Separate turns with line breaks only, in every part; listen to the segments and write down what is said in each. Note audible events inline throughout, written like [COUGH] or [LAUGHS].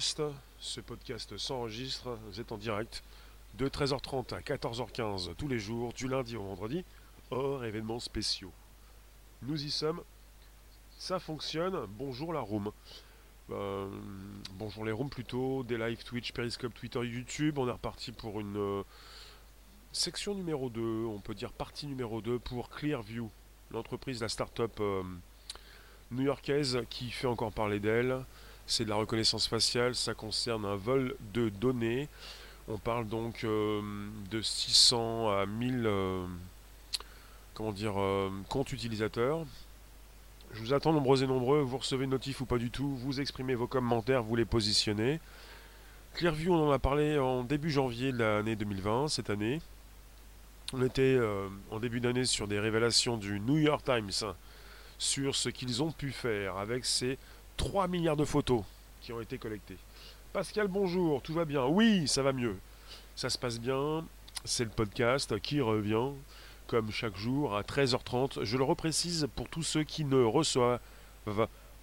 Ce podcast s'enregistre, vous êtes en direct de 13h30 à 14h15 tous les jours, du lundi au vendredi, hors événements spéciaux. Nous y sommes, ça fonctionne. Bonjour la room. Euh, bonjour les rooms plutôt, des live Twitch, Periscope, Twitter, YouTube. On est reparti pour une euh, section numéro 2, on peut dire partie numéro 2 pour Clearview, l'entreprise, la start-up euh, new-yorkaise qui fait encore parler d'elle. C'est de la reconnaissance faciale, ça concerne un vol de données. On parle donc de 600 à 1000 comment dire, comptes utilisateurs. Je vous attends nombreux et nombreux, vous recevez notif ou pas du tout, vous exprimez vos commentaires, vous les positionnez. Clearview, on en a parlé en début janvier de l'année 2020, cette année. On était euh, en début d'année sur des révélations du New York Times sur ce qu'ils ont pu faire avec ces 3 milliards de photos qui ont été collectées. Pascal, bonjour, tout va bien? Oui, ça va mieux. Ça se passe bien, c'est le podcast qui revient comme chaque jour à 13h30. Je le reprécise pour tous ceux qui ne reçoivent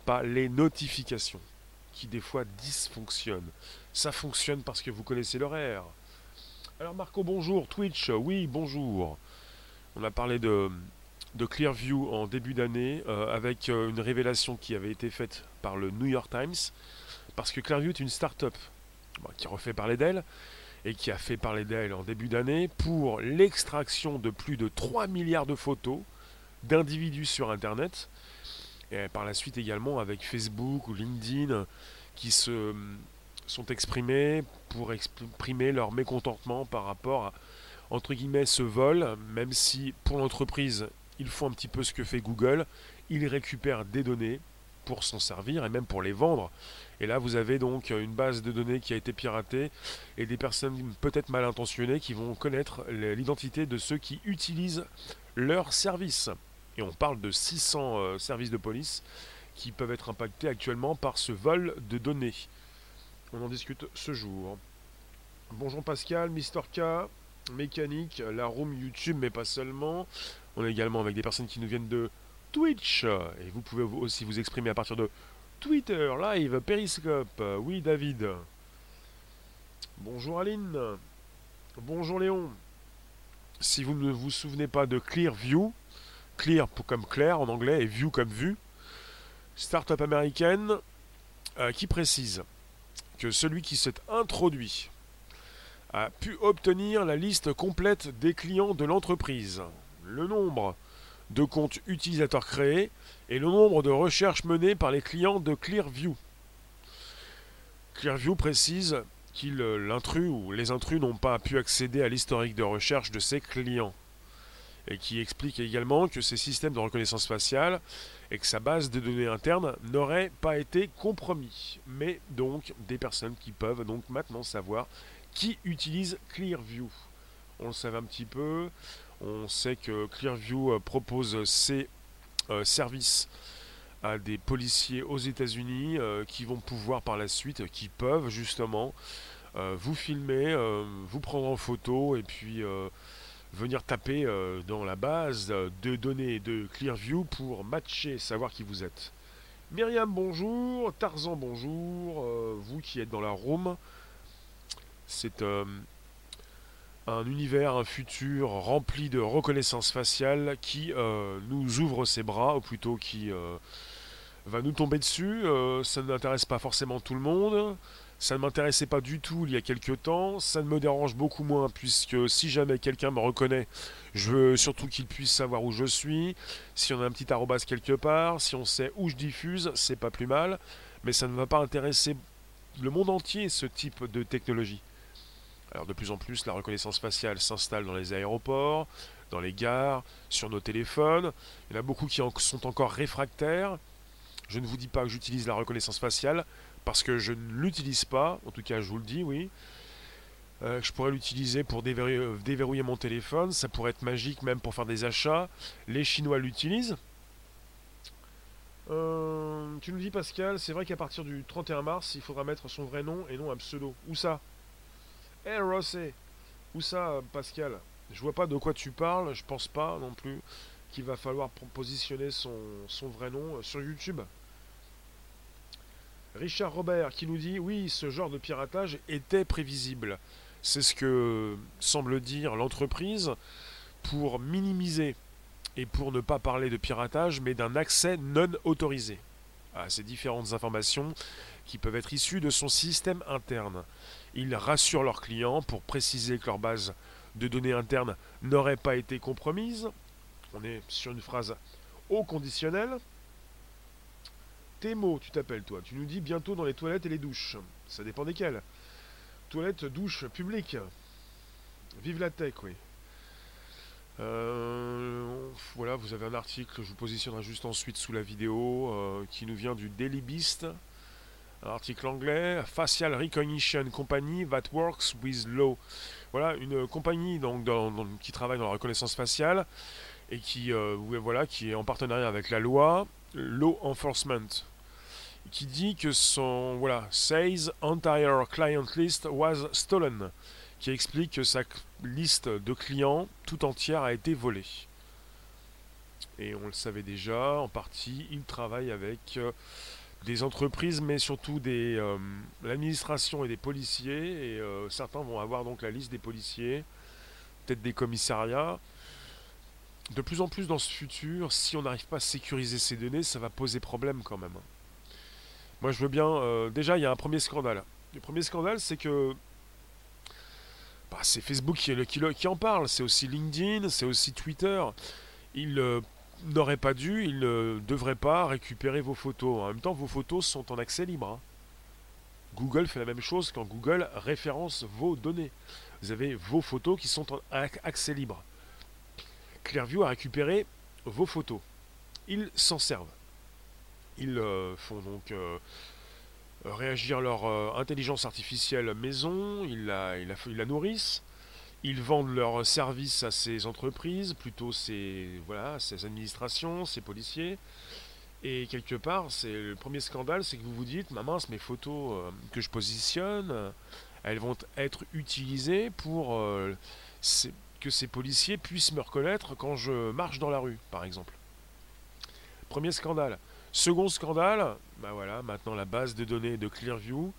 pas les notifications, qui des fois dysfonctionnent. Ça fonctionne parce que vous connaissez l'horaire. Alors Marco, bonjour. Twitch, oui, bonjour. On a parlé de, de Clearview en début d'année euh, avec euh, une révélation qui avait été faite par le New York Times. Parce que Clearview est une start-up qui refait parler d'elle et qui a fait parler d'elle en début d'année pour l'extraction de plus de 3 milliards de photos d'individus sur Internet. Et par la suite également avec Facebook ou LinkedIn qui se sont exprimés pour exprimer leur mécontentement par rapport à entre guillemets ce vol, même si pour l'entreprise ils font un petit peu ce que fait Google, ils récupèrent des données pour s'en servir et même pour les vendre. Et là, vous avez donc une base de données qui a été piratée et des personnes peut-être mal intentionnées qui vont connaître l'identité de ceux qui utilisent leur service. Et on parle de 600 euh, services de police qui peuvent être impactés actuellement par ce vol de données. On en discute ce jour. Bonjour Pascal, Mister K, Mécanique, la room YouTube, mais pas seulement. On est également avec des personnes qui nous viennent de Twitch. Et vous pouvez aussi vous exprimer à partir de Twitter, live, Periscope. Oui, David. Bonjour Aline. Bonjour Léon. Si vous ne vous souvenez pas de Clearview, Clear comme clair en anglais et View comme vue, start-up américaine euh, qui précise que celui qui s'est introduit a pu obtenir la liste complète des clients de l'entreprise, le nombre de comptes utilisateurs créés et le nombre de recherches menées par les clients de Clearview. Clearview précise qu'il euh, l'intrus ou les intrus n'ont pas pu accéder à l'historique de recherche de ses clients et qui explique également que ces systèmes de reconnaissance faciale et que sa base de données interne n'auraient pas été compromis, mais donc des personnes qui peuvent donc maintenant savoir qui utilise Clearview. On le savait un petit peu, on sait que Clearview euh, propose ses euh, services à des policiers aux États-Unis euh, qui vont pouvoir par la suite, qui peuvent justement vous filmer, vous prendre en photo et puis venir taper dans la base de données de Clearview pour matcher, savoir qui vous êtes. Myriam, bonjour. Tarzan, bonjour. vous qui êtes dans la room. C'est un univers, un futur rempli de reconnaissance faciale qui euh, nous ouvre ses bras, ou plutôt qui euh, va nous tomber dessus. Euh, ça n'intéresse pas forcément tout le monde. Ça ne m'intéressait pas du tout il y a quelques temps. Ça ne me dérange beaucoup moins puisque si jamais quelqu'un me reconnaît, je veux surtout qu'il puisse savoir où je suis. Si on a un petit arrobas quelque part, si on sait où je diffuse, c'est pas plus mal. Mais ça ne va pas intéresser le monde entier ce type de technologie. Alors de plus en plus, la reconnaissance faciale s'installe dans les aéroports, dans les gares, sur nos téléphones. Il y en a beaucoup qui sont encore réfractaires. Je ne vous dis pas que j'utilise la reconnaissance faciale parce que je ne l'utilise pas, en tout cas je vous le dis, oui. Euh, je pourrais l'utiliser pour déverrouiller, mon téléphone, ça pourrait être magique même pour faire des achats. Les Chinois l'utilisent. Euh, tu nous dis Pascal, c'est vrai qu'à partir du 31 mars, il faudra mettre son vrai nom et non un pseudo. Où ça? Hey, Rossé Où ça, Pascal? Je vois pas de quoi tu parles, je pense pas non plus qu'il va falloir positionner son, vrai nom euh, sur YouTube. Richard Robert qui nous dit oui, ce genre de piratage était prévisible. C'est ce que semble dire l'entreprise pour minimiser et pour ne pas parler de piratage, mais d'un accès non autorisé à ces différentes informations qui peuvent être issues de son système interne. Il rassure leurs clients pour préciser que leur base de données interne n'aurait pas été compromise. On est sur une phrase au conditionnel. Tes mots, tu t'appelles toi. Tu nous dis bientôt dans les toilettes et les douches. Ça dépend desquelles. Toilettes, douches, publiques. Vive la tech, oui. Euh, voilà, vous avez un article, je vous positionnerai juste ensuite sous la vidéo, euh, qui nous vient du Daily Beast. Article anglais, Facial Recognition Company that works with law. Voilà, une compagnie qui travaille dans la reconnaissance faciale et qui, euh, qui est en partenariat avec la loi, Law Enforcement, qui dit que son voilà, says entire client list was stolen qui explique que sa liste de clients tout entière a été volée. Et on le savait déjà, en partie, il travaille avec euh, des entreprises, mais surtout des euh, l'administration et des policiers. Et euh, certains vont avoir donc la liste des policiers, peut-être des commissariats. De plus en plus dans ce futur, si on n'arrive pas à sécuriser ces données, ça va poser problème quand même. Moi je veux bien. déjà, il y a un premier scandale. Le premier scandale, c'est que bah, c'est Facebook qui, en parle, c'est aussi LinkedIn, c'est aussi Twitter. Il euh, n'aurait pas dû, il ne devrait pas récupérer vos photos. En même temps, vos photos sont en accès libre. Hein. Google fait la même chose quand Google référence vos données. Vous avez vos photos qui sont en accès libre. Clearview a récupéré vos photos. Ils s'en servent. Ils euh, font donc euh, réagir leur euh, intelligence artificielle maison, ils la, ils, la, nourrissent, ils vendent leurs services à ces entreprises, plutôt ces, voilà, ces administrations, ces policiers. Et quelque part, c'est le premier scandale, c'est que vous vous dites, ma mince, mes photos euh, que je positionne, elles vont être utilisées pour que ces policiers puissent me reconnaître quand je marche dans la rue, par exemple. Premier scandale. Second scandale, bah voilà, maintenant la base de données de Clearview,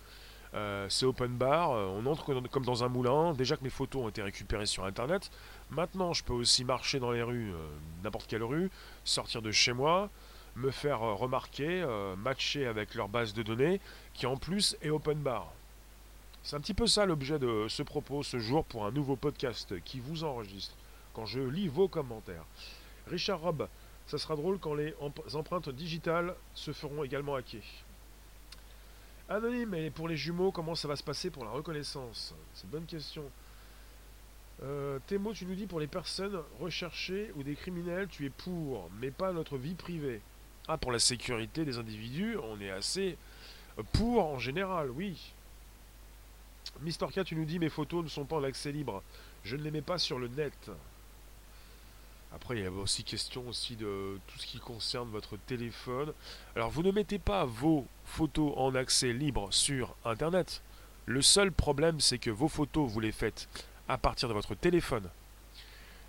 euh, c'est open bar, euh, on entre comme dans un moulin, déjà que mes photos ont été récupérées sur internet, maintenant je peux aussi marcher dans les rues, euh, n'importe quelle rue, sortir de chez moi, me faire remarquer, matcher avec leur base de données, qui en plus est open bar. C'est un petit peu ça l'objet de ce propos ce jour pour un nouveau podcast qui vous enregistre, quand je lis vos commentaires. Richard Robb, ça sera drôle quand les empreintes digitales se feront également hacker. Anonyme, et pour les jumeaux, comment ça va se passer pour la reconnaissance? C'est une bonne question. Euh, tu nous dis pour les personnes recherchées ou des criminels, tu es pour, mais pas notre vie privée. Ah, pour la sécurité des individus, on est assez pour en général, oui. Mister K, tu nous dis mes photos ne sont pas en accès libre. Je ne les mets pas sur le net. Après, il y a aussi question aussi de tout ce qui concerne votre téléphone. Alors, vous ne mettez pas vos photos en accès libre sur Internet. Le seul problème, c'est que vos photos, vous les faites à partir de votre téléphone.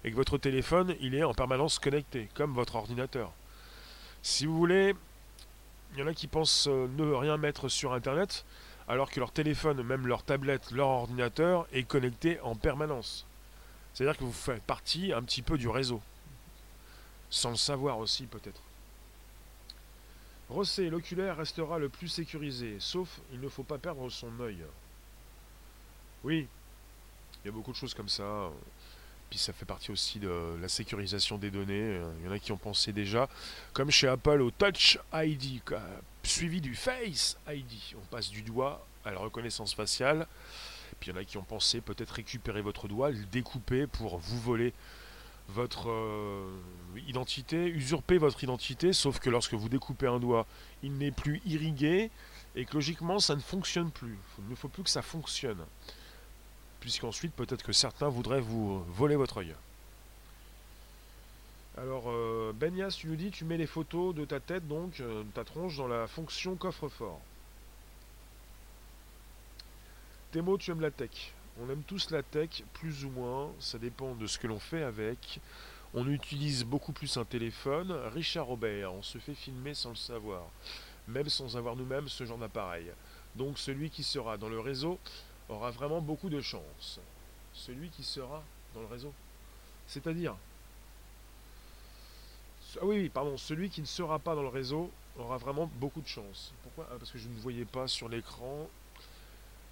Et que votre téléphone, il est en permanence connecté, comme votre ordinateur. Si vous voulez, il y en a qui pensent euh, ne rien mettre sur Internet, alors que leur téléphone, même leur tablette, leur ordinateur est connecté en permanence. C'est-à-dire que vous faites partie un petit peu du réseau. Sans le savoir aussi peut-être. Rossé, l'oculaire restera le plus sécurisé, sauf il ne faut pas perdre son œil. Oui, il y a beaucoup de choses comme ça. Puis ça fait partie aussi de la sécurisation des données. Il y en a qui ont pensé déjà, comme chez Apple, au Touch ID, suivi du Face ID. On passe du doigt à la reconnaissance faciale. Puis il y en a qui ont pensé peut-être récupérer votre doigt, le découper pour vous voler votre euh, identité, usurper votre identité, sauf que lorsque vous découpez un doigt, il n'est plus irrigué et que logiquement ça ne fonctionne plus. Il ne faut plus que ça fonctionne. Puisqu'ensuite peut-être que certains voudraient vous voler votre œil. Alors, euh, Benias, tu nous dis, tu mets les photos de ta tête, donc euh, ta tronche, dans la fonction coffre-fort. Thémo, tu aimes la tech. On aime tous la tech, plus ou moins. Ça dépend de ce que l'on fait avec. On utilise beaucoup plus un téléphone. Richard Robert, on se fait filmer sans le savoir. même sans avoir nous-mêmes ce genre d'appareil. Donc celui qui sera dans le réseau aura vraiment beaucoup de chance. Celui qui sera dans le réseau. C'est-à-dire... Ah oui, pardon, celui qui ne sera pas dans le réseau aura vraiment beaucoup de chance. Pourquoi? Ah, Parce que je ne voyais pas sur l'écran,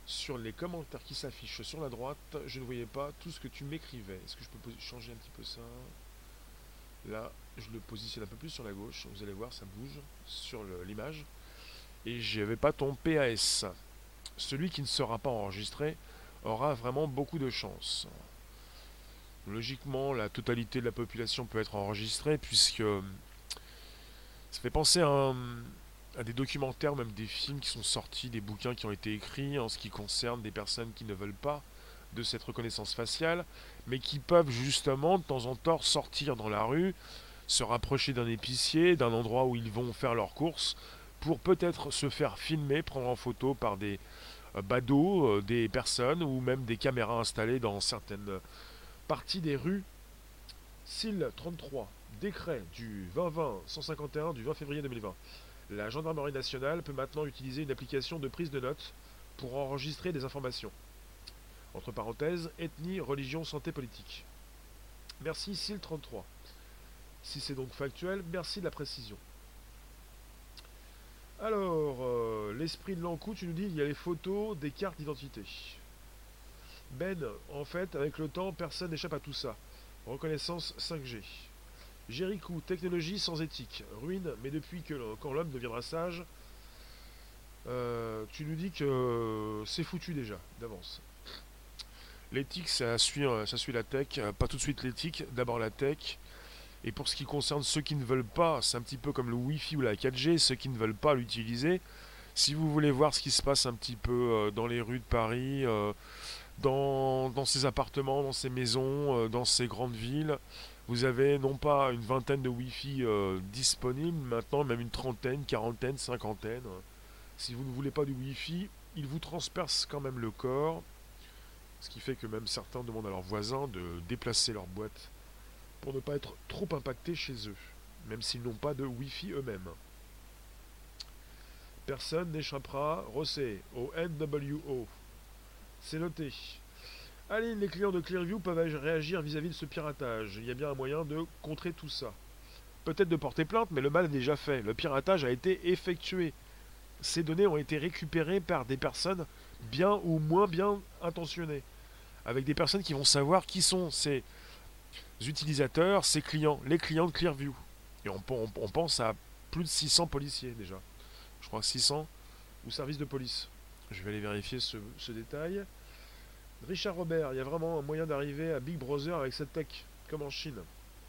sur les commentaires qui s'affichent sur la droite, je ne voyais pas tout ce que tu m'écrivais. Est-ce que je peux changer un petit peu ça? Là, je le positionne un peu plus sur la gauche. Vous allez voir, ça bouge sur l'image. Et je n'avais pas ton PAS. Celui qui ne sera pas enregistré aura vraiment beaucoup de chance. Logiquement, la totalité de la population peut être enregistrée puisque ça fait penser à, des documentaires, même des films qui sont sortis, des bouquins qui ont été écrits en ce qui concerne des personnes qui ne veulent pas de cette reconnaissance faciale, mais qui peuvent justement de temps en temps sortir dans la rue, se rapprocher d'un épicier, d'un endroit où ils vont faire leurs courses, pour peut-être se faire filmer, prendre en photo par des euh, badauds, euh, des personnes ou même des caméras installées dans certaines parties des rues. SIL 33, décret du 2020-151 du 20 février 2020. La gendarmerie nationale peut maintenant utiliser une application de prise de notes pour enregistrer des informations. Entre parenthèses, ethnie, religion, santé politique. Merci SIL 33. Si c'est donc factuel, merci de la précision. Alors, euh, l'esprit de l'encou, tu nous dis, il y a les photos des cartes d'identité. Ben, en fait, avec le temps, personne n'échappe à tout ça. Reconnaissance 5G. Jéricho, technologie sans éthique. Ruine, mais depuis que quand l'homme deviendra sage, euh, tu nous dis que c'est foutu déjà, d'avance. L'éthique, ça suit, euh, la tech. Euh, pas tout de suite l'éthique, d'abord la tech. Et pour ce qui concerne ceux qui ne veulent pas, c'est un petit peu comme le Wi-Fi ou la 4G, ceux qui ne veulent pas l'utiliser. Si vous voulez voir ce qui se passe un petit peu dans les rues de Paris, dans, dans ces appartements, dans ces maisons, dans ces grandes villes, vous avez non pas une vingtaine de Wi-Fi euh, disponibles, maintenant même une trentaine, quarantaine, cinquantaine. Si vous ne voulez pas du Wi-Fi, il vous transperce quand même le corps, ce qui fait que même certains demandent à leurs voisins de déplacer leur boîte pour ne pas être trop impactés chez eux, même s'ils n'ont pas de Wi-Fi eux-mêmes. Personne n'échappera, Rossé, au NWO. C'est noté. Allez, les clients de Clearview peuvent réagir vis-à-vis de ce piratage. Il y a bien un moyen de contrer tout ça. Peut-être de porter plainte, mais le mal est déjà fait. Le piratage a été effectué. Ces données ont été récupérées par des personnes bien ou moins bien intentionnées. Avec des personnes qui vont savoir qui sont ces utilisateurs, ces clients, les clients de Clearview. Et on, pense à plus de 600 policiers déjà. Je crois 600 ou services de police. Je vais aller vérifier ce détail. Richard Robert, il y a vraiment un moyen d'arriver à Big Brother avec cette tech, comme en Chine.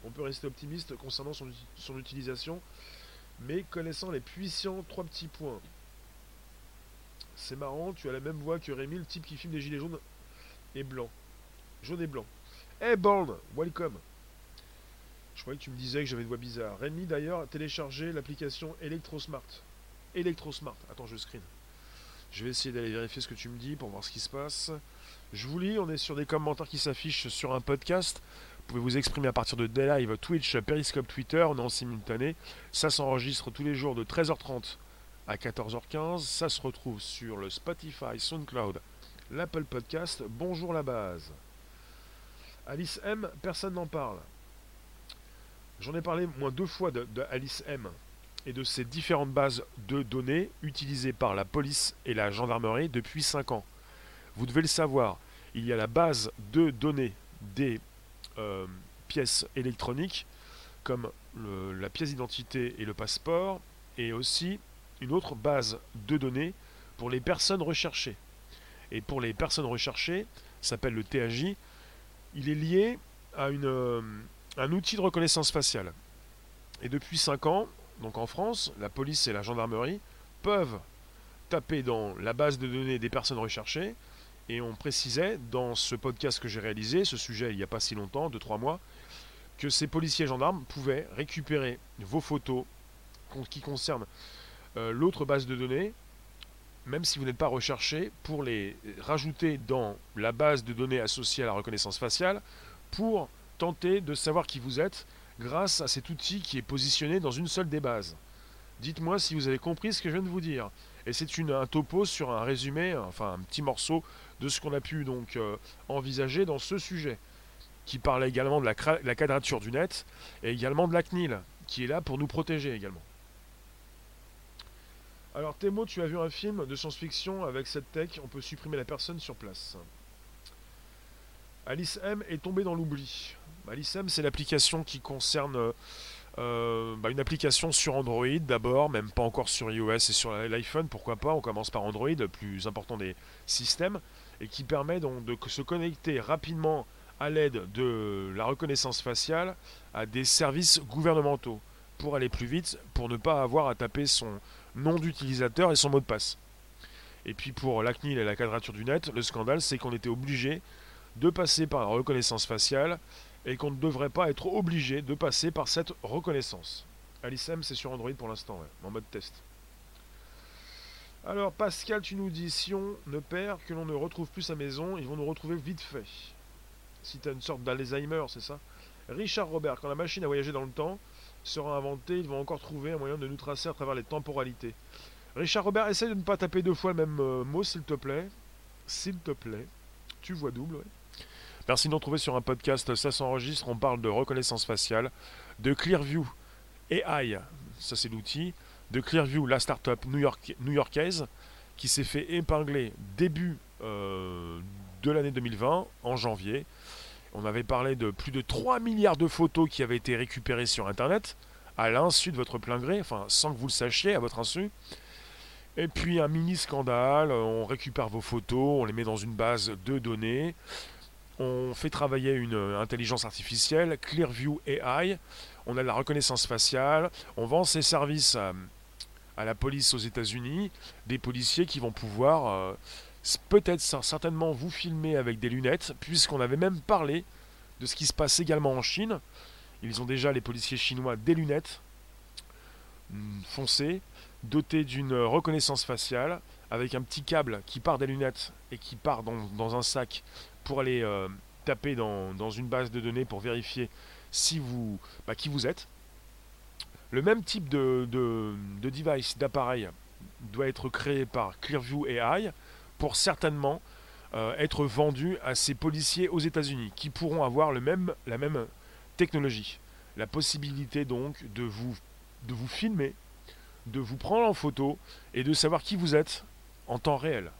On peut rester optimiste concernant son, utilisation, mais connaissant les puissants trois petits points. C'est marrant, tu as la même voix que Rémi, le type qui filme des gilets jaunes et blancs. Jaune et blanc. Hey Born, welcome. Je croyais que tu me disais que j'avais une voix bizarre. Rémi d'ailleurs a téléchargé l'application ElectroSmart. ElectroSmart. Attends, je screen. Je vais essayer d'aller vérifier ce que tu me dis pour voir ce qui se passe. Je vous lis, on est sur des commentaires qui s'affichent sur un podcast. Vous pouvez vous exprimer à partir de des live Twitch, Periscope, Twitter, on est en simultané. Ça s'enregistre tous les jours de 13h30 à 14h15. Ça se retrouve sur le Spotify, SoundCloud, l'Apple Podcast. Bonjour la base. Alice M, personne n'en parle. J'en ai parlé moins deux fois de, de Alice M et de ces différentes bases de données utilisées par la police et la gendarmerie depuis 5 ans. Vous devez le savoir, il y a la base de données des euh, pièces électroniques, comme la pièce d'identité et le passeport, et aussi une autre base de données pour les personnes recherchées. Et pour les personnes recherchées, s'appelle le TAJ, il est lié à une, euh, un outil de reconnaissance faciale. Et depuis 5 ans, donc en France, la police et la gendarmerie peuvent taper dans la base de données des personnes recherchées et on précisait dans ce podcast que j'ai réalisé, ce sujet il n'y a pas si longtemps, 2-3 mois, que ces policiers gendarmes pouvaient récupérer vos photos qui concernent euh, l'autre base de données, même si vous n'êtes pas recherché, pour les rajouter dans la base de données associée à la reconnaissance faciale, pour tenter de savoir qui vous êtes grâce à cet outil qui est positionné dans une seule des bases. Dites-moi si vous avez compris ce que je viens de vous dire. Et c'est un topo sur un résumé, enfin un petit morceau de ce qu'on a pu donc euh, envisager dans ce sujet, qui parle également de la, la, quadrature du net et également de la CNIL, qui est là pour nous protéger également. Alors Thémo, tu as vu un film de science-fiction avec cette tech, on peut supprimer la personne sur place. Alice M est tombée dans l'oubli. Alice M, c'est l'application qui concerne euh, bah, une application sur Android d'abord, même pas encore sur iOS et sur l'iPhone, pourquoi pas, on commence par Android, le plus important des systèmes, et qui permet donc de se connecter rapidement à l'aide de la reconnaissance faciale à des services gouvernementaux pour aller plus vite, pour ne pas avoir à taper son nom d'utilisateur et son mot de passe. Et puis pour la CNIL et la quadrature du net, le scandale c'est qu'on était obligé de passer par la reconnaissance faciale et qu'on ne devrait pas être obligé de passer par cette reconnaissance. Alicem, c'est sur Android pour l'instant, en mode test. Alors Pascal, tu nous dis, si on ne perd, que l'on ne retrouve plus sa maison, ils vont nous retrouver vite fait. Si tu as une sorte d'Alzheimer, c'est ça? Richard Robert, quand la machine a voyagé dans le temps sera inventée, ils vont encore trouver un moyen de nous tracer à travers les temporalités. Richard Robert, essaye de ne pas taper deux fois le même euh, mot, s'il te plaît. S'il te plaît. Tu vois double, oui. Merci de nous retrouver sur un podcast, ça s'enregistre, on parle de reconnaissance faciale, de Clearview AI, ça c'est l'outil, de Clearview, la startup new-yorkaise, qui s'est fait épingler début euh, de l'année 2020, en janvier. On avait parlé de plus de 3 milliards de photos qui avaient été récupérées sur Internet, à l'insu de votre plein gré, enfin sans que vous le sachiez, à votre insu. Et puis un mini scandale, on récupère vos photos, on les met dans une base de données, on fait travailler une euh, intelligence artificielle, Clearview AI, on a de la reconnaissance faciale, on vend ses services à, la police aux États-Unis, des policiers qui vont pouvoir euh, peut-être certainement vous filmer avec des lunettes, puisqu'on avait même parlé de ce qui se passe également en Chine. Ils ont déjà, les policiers chinois, des lunettes mm, foncées, dotées d'une reconnaissance faciale, avec un petit câble qui part des lunettes et qui part dans un sac pour aller euh, taper dans, une base de données pour vérifier si vous, bah, qui vous êtes. Le même type de, device, d'appareil, doit être créé par Clearview AI pour certainement euh, être vendu à ces policiers aux États-Unis qui pourront avoir la même technologie. La possibilité donc de vous, de vous filmer, de vous prendre en photo et de savoir qui vous êtes en temps réel.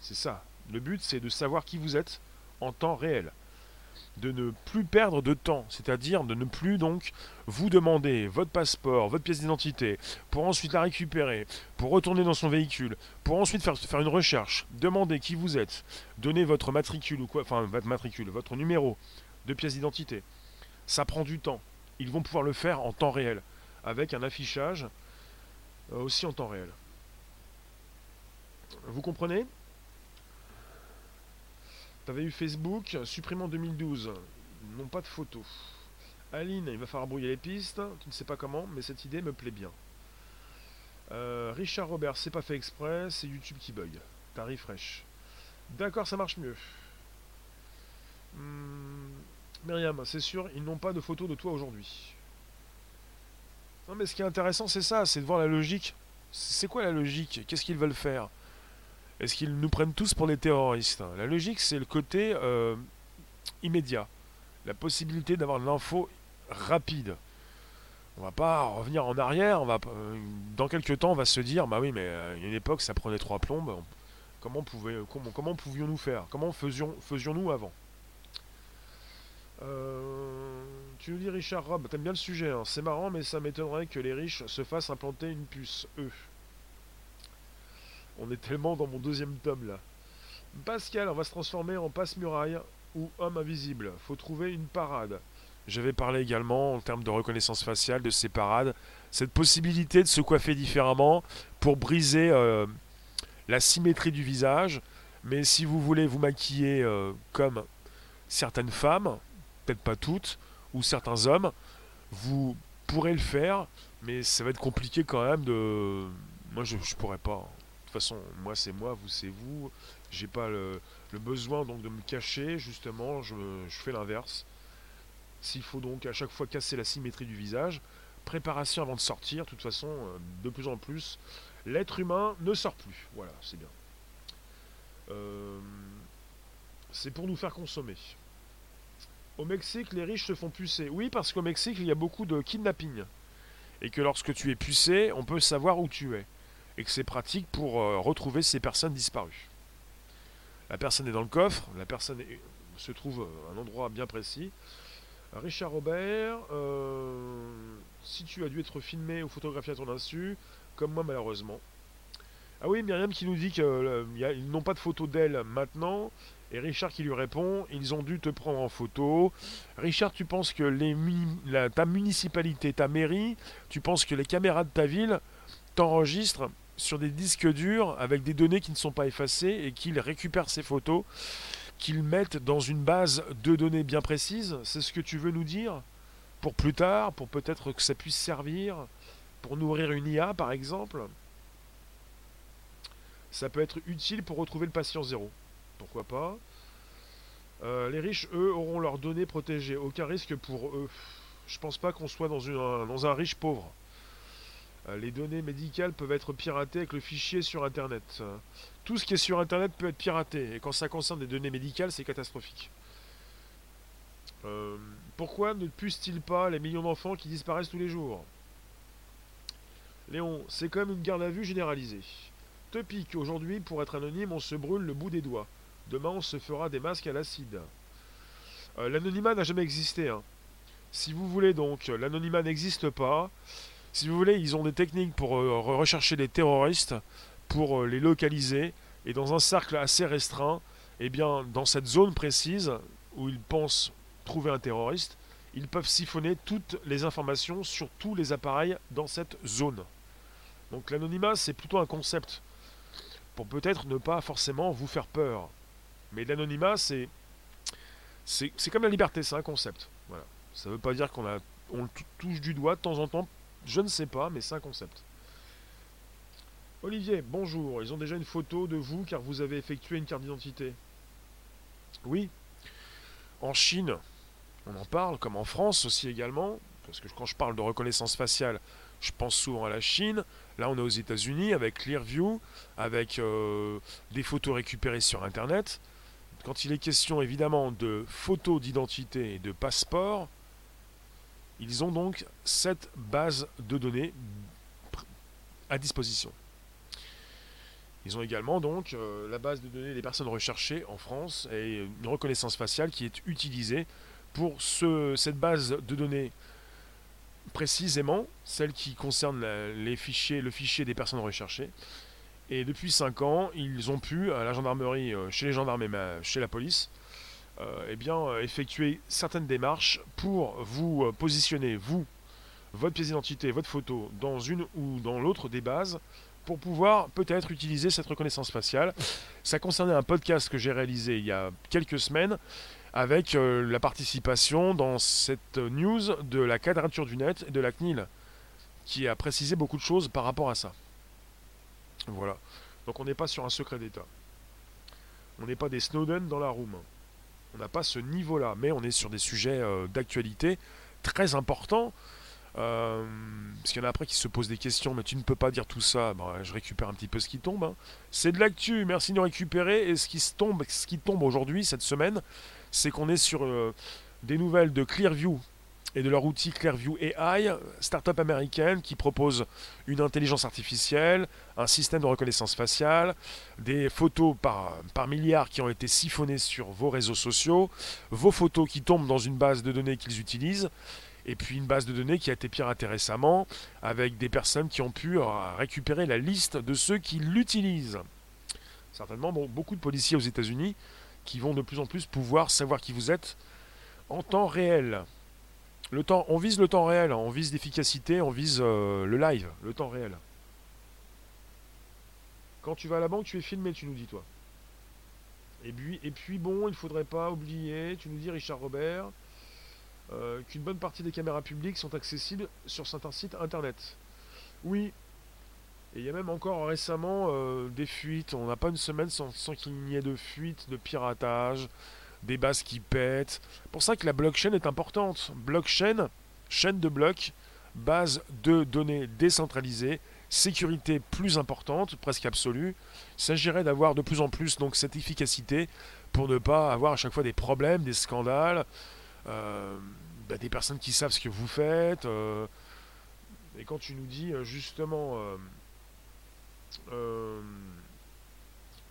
C'est ça. Le but, c'est de savoir qui vous êtes en temps réel. De ne plus perdre de temps, c'est-à-dire de ne plus donc vous demander votre passeport, votre pièce d'identité, pour ensuite la récupérer, pour retourner dans son véhicule, pour ensuite faire, une recherche, demander qui vous êtes, donner votre matricule ou quoi, enfin votre matricule, votre numéro de pièce d'identité. Ça prend du temps. Ils vont pouvoir le faire en temps réel, avec un affichage euh, aussi en temps réel. Vous comprenez? T'avais eu Facebook, supprimé en 2012. Non pas de photos. Aline, il va falloir brouiller les pistes. Tu ne sais pas comment, mais cette idée me plaît bien. Euh, Richard Robert, c'est pas fait exprès, c'est YouTube qui bug. T'as refresh. D'accord, ça marche mieux. Hmm, Myriam, c'est sûr, ils n'ont pas de photos de toi aujourd'hui. Non, mais ce qui est intéressant, c'est ça, c'est de voir la logique. C'est quoi la logique? Qu'est-ce qu'ils veulent faire? Est-ce qu'ils nous prennent tous pour des terroristes La logique, c'est le côté euh, immédiat. La possibilité d'avoir de l'info rapide. On va pas revenir en arrière. Euh, dans quelques temps, on va se dire bah oui, mais euh, à une époque, ça prenait trois plombes. Comment, pouvions-nous faire? Comment faisions, faisions-nous avant? Tu nous dis Richard Rob, t'aimes bien le sujet. Hein. C'est marrant, mais ça m'étonnerait que les riches se fassent implanter une puce, eux. On est tellement dans mon deuxième tome là. Pascal, on va se transformer en passe-muraille ou homme invisible. Faut trouver une parade. J'avais parlé également en termes de reconnaissance faciale de ces parades. Cette possibilité de se coiffer différemment pour briser euh, la symétrie du visage. Mais si vous voulez vous maquiller euh, comme certaines femmes, peut-être pas toutes, ou certains hommes, vous pourrez le faire, mais ça va être compliqué quand même de. Moi je, je pourrais pas façon, moi c'est moi, vous c'est vous. J'ai pas le, besoin donc de me cacher, justement, je, fais l'inverse. S'il faut donc à chaque fois casser la symétrie du visage préparation avant de sortir. De toute façon, euh, de plus en plus, l'être humain ne sort plus. Voilà, c'est bien. Euh, c'est pour nous faire consommer. Au Mexique, les riches se font pucer. Oui, parce qu'au Mexique, il y a beaucoup de kidnapping. Et que lorsque tu es pucé, on peut savoir où tu es. Et que c'est pratique pour euh, retrouver ces personnes disparues. La personne est dans le coffre, la personne se trouve à un endroit bien précis. Richard Robert, euh, si tu as dû être filmé ou photographié à ton insu, comme moi malheureusement. Ah oui, Myriam qui nous dit qu'ils euh, n'ont pas de photo d'elle maintenant. Et Richard qui lui répond, ils ont dû te prendre en photo. Richard, tu penses que ta municipalité, ta mairie, tu penses que les caméras de ta ville t'enregistrent sur des disques durs avec des données qui ne sont pas effacées et qu'ils récupèrent ces photos, qu'ils mettent dans une base de données bien précise C'est ce que tu veux nous dire Pour plus tard, pour peut-être que ça puisse servir pour nourrir une IA par exemple Ça peut être utile pour retrouver le patient zéro pourquoi pas. Euh, les riches, eux, auront leurs données protégées. Aucun risque pour eux. Je pense pas qu'on soit dans, une, un, dans un riche pauvre. Euh, les données médicales peuvent être piratées avec le fichier sur Internet. tout ce qui est sur Internet peut être piraté. Et quand ça concerne des données médicales, c'est catastrophique. Euh, pourquoi ne puissent-ils pas les millions d'enfants qui disparaissent tous les jours? Léon, c'est comme une garde à vue généralisée. Te pique, aujourd'hui, pour être anonyme, on se brûle le bout des doigts. Demain, on se fera des masques à l'acide. Euh, l'anonymat n'a jamais existé. Hein. Si vous voulez donc, l'anonymat n'existe pas. Si vous voulez, ils ont des techniques pour euh, rechercher les terroristes, pour euh, les localiser, et dans un cercle assez restreint, eh bien, dans cette zone précise où ils pensent trouver un terroriste, ils peuvent siphonner toutes les informations sur tous les appareils dans cette zone. Donc l'anonymat, c'est plutôt un concept pour peut-être ne pas forcément vous faire peur. Mais l'anonymat, c'est, c'est, comme la liberté, c'est un concept. Voilà. Ça ne veut pas dire qu'on on le touche du doigt de temps en temps. Je ne sais pas, mais c'est un concept. Olivier, bonjour. Ils ont déjà une photo de vous car vous avez effectué une carte d'identité. Oui. En Chine, on en parle, comme en France aussi également. Parce que quand je parle de reconnaissance faciale, je pense souvent à la Chine. Là, on est aux États-Unis avec Clearview, avec euh, des photos récupérées sur Internet. Quand il est question évidemment de photos d'identité et de passeport, ils ont donc cette base de données à disposition. Ils ont également donc euh, la base de données des personnes recherchées en France et une reconnaissance faciale qui est utilisée pour ce, cette base de données précisément, celle qui concerne les fichiers, le fichier des personnes recherchées. Et depuis 5 ans, ils ont pu, à la gendarmerie, euh, chez les gendarmes et chez la police, eh bien, euh, effectuer certaines démarches pour vous positionner, vous, votre pièce d'identité, votre photo, dans une ou dans l'autre des bases, pour pouvoir peut-être utiliser cette reconnaissance faciale. Ça concernait un podcast que j'ai réalisé il y a quelques semaines, avec la participation dans cette news de la quadrature du net et de la CNIL, qui a précisé beaucoup de choses par rapport à ça. Voilà. Donc on n'est pas sur un secret d'État. On n'est pas des Snowden dans la room. On n'a pas ce niveau-là, mais on est sur des sujets euh, d'actualité très importants. Euh, parce qu'il y en a après qui se posent des questions, mais tu ne peux pas dire tout ça. je récupère un petit peu ce qui tombe. Hein. C'est de l'actu, merci de nous récupérer. Et ce qui tombe, ce qui tombe aujourd'hui, cette semaine, c'est qu'on est sur euh, des nouvelles de Clearview, et de leur outil Clearview AI, start-up américaine qui propose une intelligence artificielle, un système de reconnaissance faciale, des photos par, par milliards qui ont été siphonnées sur vos réseaux sociaux, vos photos qui tombent dans une base de données qu'ils utilisent, et puis une base de données qui a été piratée récemment avec des personnes qui ont pu récupérer la liste de ceux qui l'utilisent. Certainement, beaucoup de policiers aux États-Unis qui vont de plus en plus pouvoir savoir qui vous êtes en temps réel. Le temps, on vise le temps réel, hein. on vise l'efficacité, on vise euh, le live, le temps réel. Quand tu vas à la banque, tu es filmé, tu nous dis toi. Et puis, et puis bon, il ne faudrait pas oublier, tu nous dis Richard Robert, euh, qu'une bonne partie des caméras publiques sont accessibles sur certains sites internet. Oui. Et il y a même encore récemment euh, des fuites. On n'a pas une semaine sans, sans qu'il n'y ait de fuites, de piratage, des bases qui pètent. Pour ça que la blockchain est importante. Blockchain, chaîne de blocs, base de données décentralisée, sécurité plus importante, presque absolue. Il s'agirait d'avoir de plus en plus donc cette efficacité pour ne pas avoir à chaque fois des problèmes, des scandales, euh, bah, des personnes qui savent ce que vous faites. Euh, et quand tu nous dis justement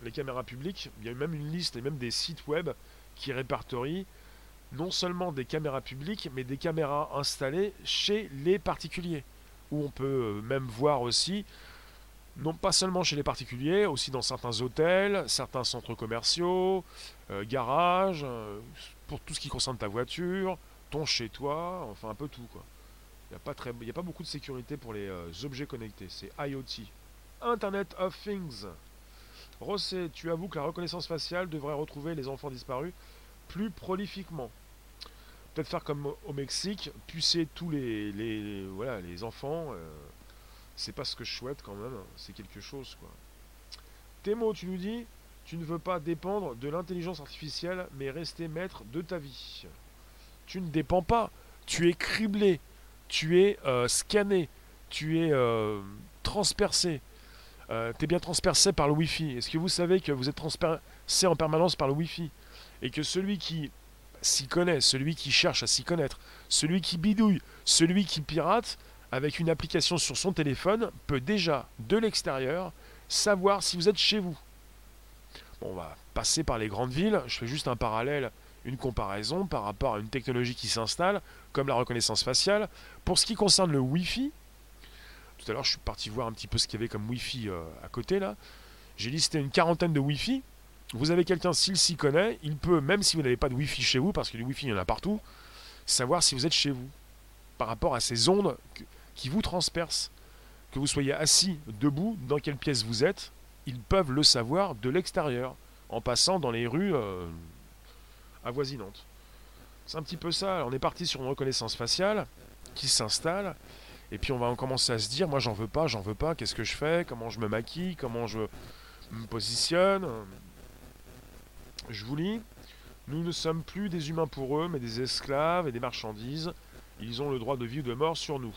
les caméras publiques, il y a même une liste et même des sites web qui répertorient non seulement des caméras publiques, mais des caméras installées chez les particuliers, où on peut euh, même voir aussi, non pas seulement chez les particuliers, aussi dans certains hôtels, certains centres commerciaux, euh, garages, euh, pour tout ce qui concerne ta voiture, ton chez toi, enfin un peu tout. Il n'y a, pas a pas beaucoup de sécurité pour les objets connectés, c'est IoT. Internet of Things. Rosset, tu avoues que la reconnaissance faciale devrait retrouver les enfants disparus plus prolifiquement. Peut-être faire comme au Mexique, pucer tous les, les, voilà, les enfants. Euh, c'est pas ce que je souhaite quand même, c'est quelque chose quoi. Thémo, tu nous dis, tu ne veux pas dépendre de l'intelligence artificielle, mais rester maître de ta vie. Tu ne dépends pas, tu es criblé, tu es euh, scanné, tu es euh, transpercé. Tu es bien transpercé par le Wi-Fi. Est-ce que vous savez que vous êtes transpercé en permanence par le Wi-Fi et que celui qui s'y connaît, celui qui cherche à s'y connaître, celui qui bidouille, celui qui pirate, avec une application sur son téléphone, peut déjà, de l'extérieur, savoir si vous êtes chez vous. on va passer par les grandes villes, je fais juste un parallèle, une comparaison par rapport à une technologie qui s'installe, comme la reconnaissance faciale. Pour ce qui concerne le Wi-Fi, tout je suis parti voir un petit peu ce qu'il y avait comme Wi-Fi euh, à côté là, j'ai listé une quarantaine de Wi-Fi, vous avez quelqu'un, s'il s'y connaît, il peut, même si vous n'avez pas de Wi-Fi chez vous, parce que du Wi-Fi il y en a partout, savoir si vous êtes chez vous. Par rapport à ces ondes qui vous transpercent. Que vous soyez assis, debout, dans quelle pièce vous êtes, ils peuvent le savoir de l'extérieur, en passant dans les rues euh, avoisinantes. C'est un petit peu ça. On est parti sur une reconnaissance faciale qui s'installe. Et puis on va commencer à se dire, moi j'en veux pas, j'en veux pas, qu'est-ce que je fais, comment je me maquille, comment je me positionne. Je vous lis. Nous ne sommes plus des humains pour eux, mais des esclaves et des marchandises. Ils ont le droit de vie ou de mort sur nous.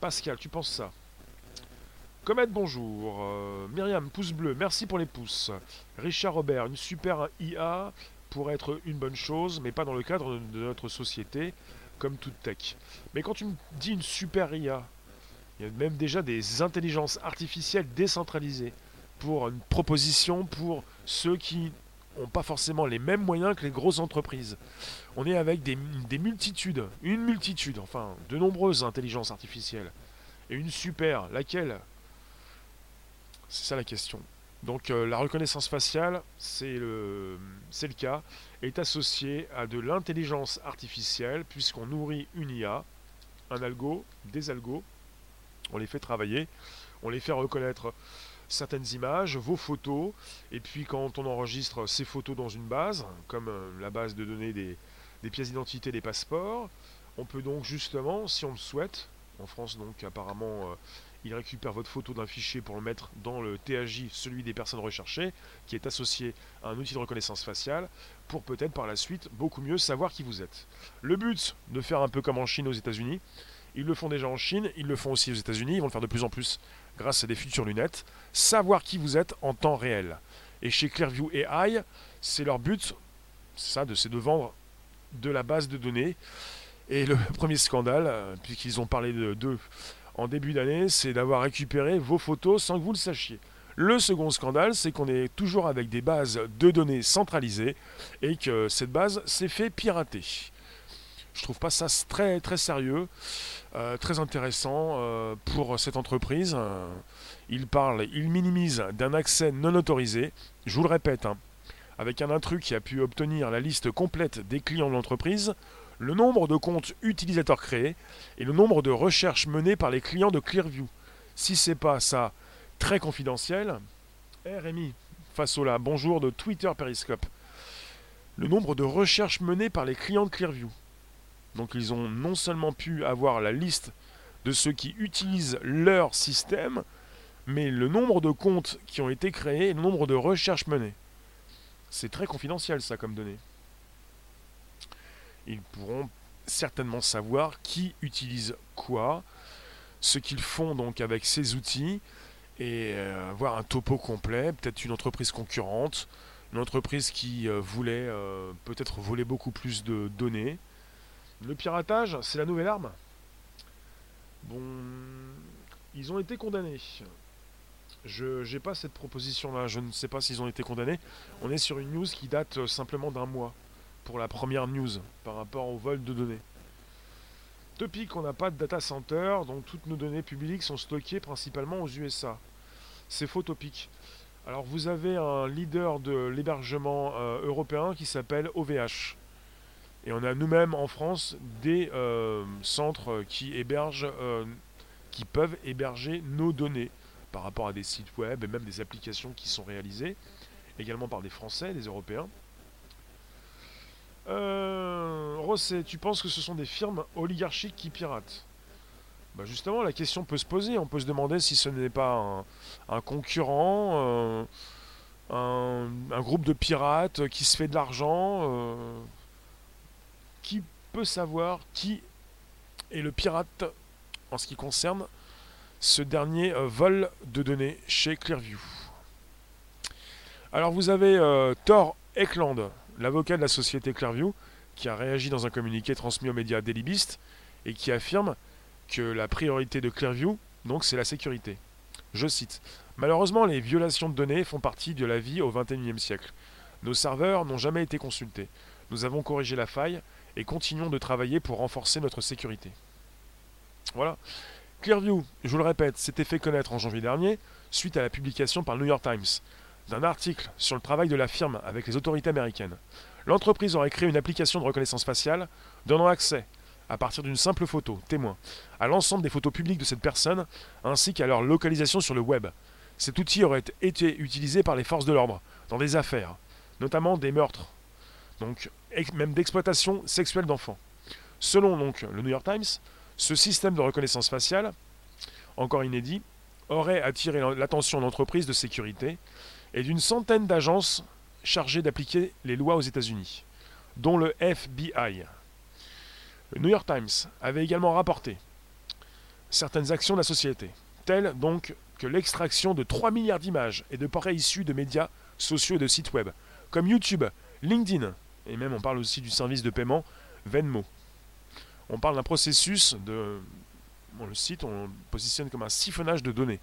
Pascal, tu penses ça? Comète, bonjour. Euh, Myriam, pouce bleu, merci pour les pouces. Richard Robert, une super IA pourrait être une bonne chose, mais pas dans le cadre de notre société, comme toute tech. Mais quand tu me dis une super IA, il y a même déjà des intelligences artificielles décentralisées pour une proposition pour ceux qui n'ont pas forcément les mêmes moyens que les grosses entreprises. On est avec des, multitudes, une multitude, enfin, de nombreuses intelligences artificielles. Et une super, laquelle? C'est ça la question. Donc euh, la reconnaissance faciale, c'est le, le cas, est associée à de l'intelligence artificielle, puisqu'on nourrit une IA, un algo, des algos, on les fait travailler, on les fait reconnaître certaines images, vos photos, et puis quand on enregistre ces photos dans une base, comme euh, la base de données des, pièces d'identité, des passeports, on peut donc justement, si on le souhaite, en France donc apparemment euh, il récupère votre photo d'un fichier pour le mettre dans le TAJ, celui des personnes recherchées, qui est associé à un outil de reconnaissance faciale, pour peut-être par la suite beaucoup mieux savoir qui vous êtes. Le but de faire un peu comme en Chine aux États-Unis, ils le font déjà en Chine, ils le font aussi aux États-Unis, ils vont le faire de plus en plus grâce à des futures lunettes, savoir qui vous êtes en temps réel. Et chez Clearview AI, c'est leur but, ça, c'est de vendre de la base de données. Et le [LAUGHS] premier scandale, euh, puisqu'ils ont parlé de deux en début d'année, c'est d'avoir récupéré vos photos sans que vous le sachiez. Le second scandale, c'est qu'on est toujours avec des bases de données centralisées et que cette base s'est fait pirater. Je trouve pas ça très très sérieux. Euh, très intéressant euh, pour cette entreprise. Il parle, il minimise d'un accès non autorisé. Je vous le répète, hein, avec un intrus qui a pu obtenir la liste complète des clients de l'entreprise, le nombre de comptes utilisateurs créés et le nombre de recherches menées par les clients de Clearview. Si c'est pas ça très confidentiel, eh Rémi, là, bonjour de Twitter Periscope. Le nombre de recherches menées par les clients de Clearview. Donc ils ont non seulement pu avoir la liste de ceux qui utilisent leur système, mais le nombre de comptes qui ont été créés et le nombre de recherches menées. C'est très confidentiel ça comme données. Ils pourront certainement savoir qui utilise quoi, ce qu'ils font donc avec ces outils et euh, avoir un topo complet, peut-être une entreprise concurrente, une entreprise qui euh, voulait euh, peut-être voler beaucoup plus de données. Le piratage, c'est la nouvelle arme. Bon, ils ont été condamnés. Je n'ai pas cette proposition-là, je ne sais pas s'ils ont été condamnés. On est sur une news qui date simplement d'un mois pour la première news par rapport au vol de données. Topic, on n'a pas de data center, donc toutes nos données publiques sont stockées principalement aux USA. C'est faux Topic. Alors vous avez un leader de l'hébergement euh, européen qui s'appelle OVH. Et on a nous-mêmes en France des euh, centres qui hébergent, euh, qui peuvent héberger nos données par rapport à des sites web et même des applications qui sont réalisées, également par des Français, des Européens. Euh, Rosset, tu penses que ce sont des firmes oligarchiques qui piratent bah Justement, la question peut se poser. On peut se demander si ce n'est pas un, concurrent, euh, un, groupe de pirates qui se fait de l'argent. Euh, qui peut savoir qui est le pirate en ce qui concerne ce dernier euh, vol de données chez Clearview? Alors vous avez Thor Eckland, l'avocat de la société Clearview, qui a réagi dans un communiqué transmis aux médias Daily et qui affirme que la priorité de Clearview, donc, c'est la sécurité. Je cite Malheureusement, les violations de données font partie de la vie au XXIe siècle. Nos serveurs n'ont jamais été consultés. Nous avons corrigé la faille et continuons de travailler pour renforcer notre sécurité. Voilà. Clearview, je vous le répète, s'était fait connaître en janvier dernier suite à la publication par le New York Times d'un article sur le travail de la firme avec les autorités américaines. L'entreprise aurait créé une application de reconnaissance faciale donnant accès, à partir d'une simple photo, témoin, à l'ensemble des photos publiques de cette personne ainsi qu'à leur localisation sur le web. Cet outil aurait été utilisé par les forces de l'ordre dans des affaires, notamment des meurtres, donc même d'exploitation sexuelle d'enfants. Selon le New York Times, ce système de reconnaissance faciale, encore inédit, aurait attiré l'attention d'entreprises de sécurité et d'une centaine d'agences chargées d'appliquer les lois aux États-Unis, dont le FBI. Le New York Times avait également rapporté certaines actions de la société, telles donc que l'extraction de 3 milliards d'images et de portraits issus de médias sociaux et de sites web, comme YouTube, LinkedIn, et même on parle aussi du service de paiement Venmo. On parle d'un processus de... Bon, le site, on positionne comme un siphonnage de données,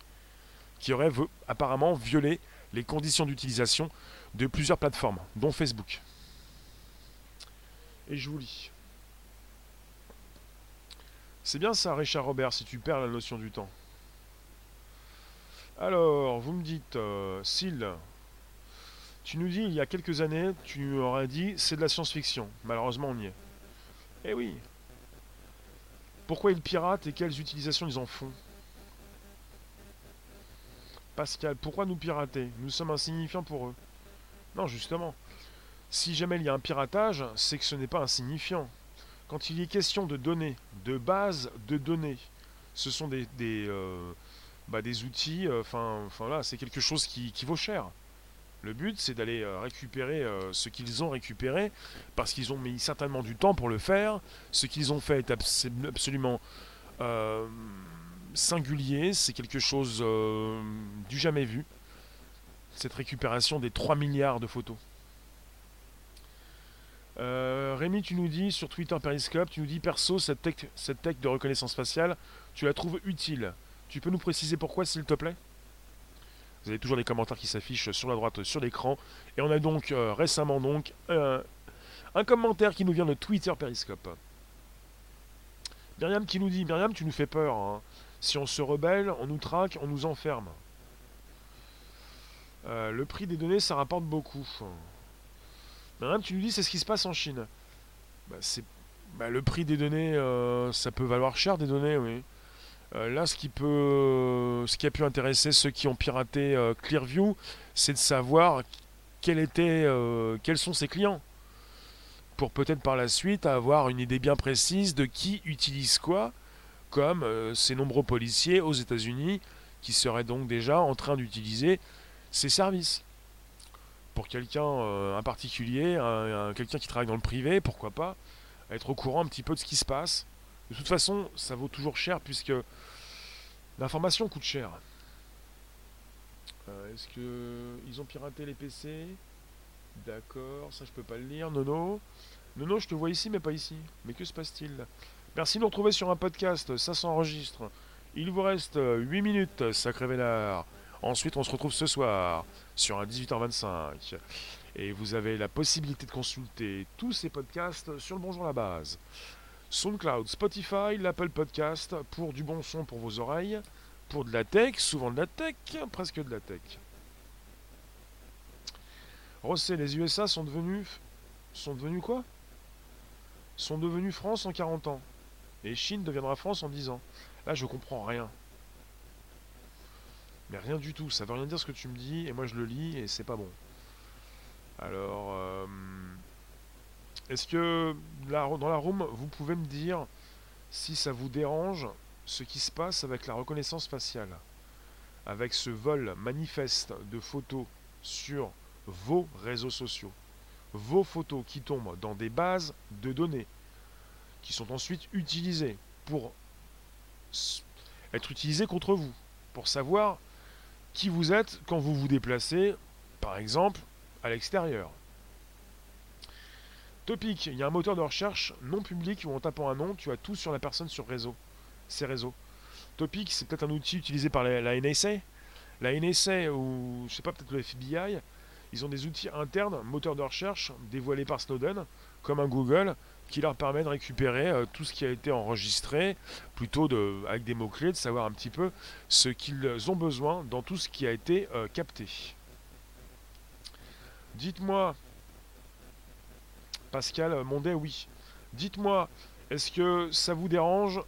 qui aurait apparemment violé les conditions d'utilisation de plusieurs plateformes, dont Facebook. Et je vous lis. C'est bien ça, Richard Robert, si tu perds la notion du temps. Alors, vous me dites, euh, tu nous dis il y a quelques années, tu aurais dit c'est de la science-fiction. Malheureusement, on y est. Eh oui. Pourquoi ils piratent et quelles utilisations ils en font? Pascal, pourquoi nous pirater? Nous sommes insignifiants pour eux. Non, justement. Si jamais il y a un piratage, c'est que ce n'est pas insignifiant. Quand il y est question de données, de base de données, ce sont des, euh, bah, outils, euh, enfin c'est quelque chose qui, vaut cher. Le but, c'est d'aller euh, récupérer ce qu'ils ont récupéré, parce qu'ils ont mis certainement du temps pour le faire. Ce qu'ils ont fait est absolument singulier, c'est quelque chose euh, du jamais vu, cette récupération des 3 milliards de photos. Euh, Rémi, tu nous dis sur Twitter Periscope, tu nous dis perso, cette tech, cette tech de reconnaissance faciale, tu la trouves utile. Tu peux nous préciser pourquoi, s'il te plaît? Vous avez toujours les commentaires qui s'affichent sur la droite sur l'écran. Et on a donc euh, récemment donc un commentaire qui nous vient de Twitter Periscope. Myriam qui nous dit Myriam, tu nous fais peur. Hein. Si on se rebelle, on nous traque, on nous enferme. Euh, le prix des données, ça rapporte beaucoup. Tu nous dis, c'est ce qui se passe en Chine. Bah, bah, le prix des données, euh, ça peut valoir cher des données, oui. Euh, là, ce qui peut, ce qui a pu intéresser ceux qui ont piraté Clearview, c'est de savoir quel était, quels sont ses clients, pour peut-être par la suite avoir une idée bien précise de qui utilise quoi comme euh, ces nombreux policiers aux États-Unis qui seraient donc déjà en train d'utiliser ces services. Pour quelqu'un, euh, un particulier, quelqu'un qui travaille dans le privé, pourquoi pas, être au courant un petit peu de ce qui se passe. De toute façon, ça vaut toujours cher puisque l'information coûte cher. Euh, est-ce que ils ont piraté les PC D'accord, ça je peux pas le lire. Nono? Nono, je te vois ici mais pas ici. Mais que se passe-t-il? Merci de nous retrouver sur un podcast, ça s'enregistre. Il vous reste 8 minutes, sacré vénard. Ensuite, on se retrouve ce soir sur un 18h25. Et vous avez la possibilité de consulter tous ces podcasts sur le Bonjour la base. SoundCloud, Spotify, l'Apple Podcast pour du bon son pour vos oreilles, pour de la tech, souvent de la tech, presque de la tech. Rosset, les USA sont devenus. sont devenus quoi? Sont devenus France en 40 ans. Et Chine deviendra France en 10 ans. Là, je comprends rien. Mais rien du tout. Ça veut rien dire ce que tu me dis, et moi je le lis, et c'est pas bon. Alors, euh, est-ce que dans la room, vous pouvez me dire si ça vous dérange ce qui se passe avec la reconnaissance faciale? Avec ce vol manifeste de photos sur vos réseaux sociaux. Vos photos qui tombent dans des bases de données qui sont ensuite utilisées pour être utilisées contre vous, pour savoir qui vous êtes quand vous vous déplacez, par exemple, à l'extérieur. Topic, il y a un moteur de recherche non public où en tapant un nom, tu as tout sur la personne sur réseau, ces réseaux. Topic, c'est peut-être un outil utilisé par la, la NSA. La NSA ou, je sais pas, peut-être le FBI, ils ont des outils internes, moteurs de recherche, dévoilés par Snowden, comme un Google, qui leur permet de récupérer euh, tout ce qui a été enregistré, plutôt avec des mots-clés, de savoir un petit peu ce qu'ils ont besoin dans tout ce qui a été euh, capté. Dites-moi, Pascal Mondet, oui. Dites-moi, est-ce que ça vous dérange?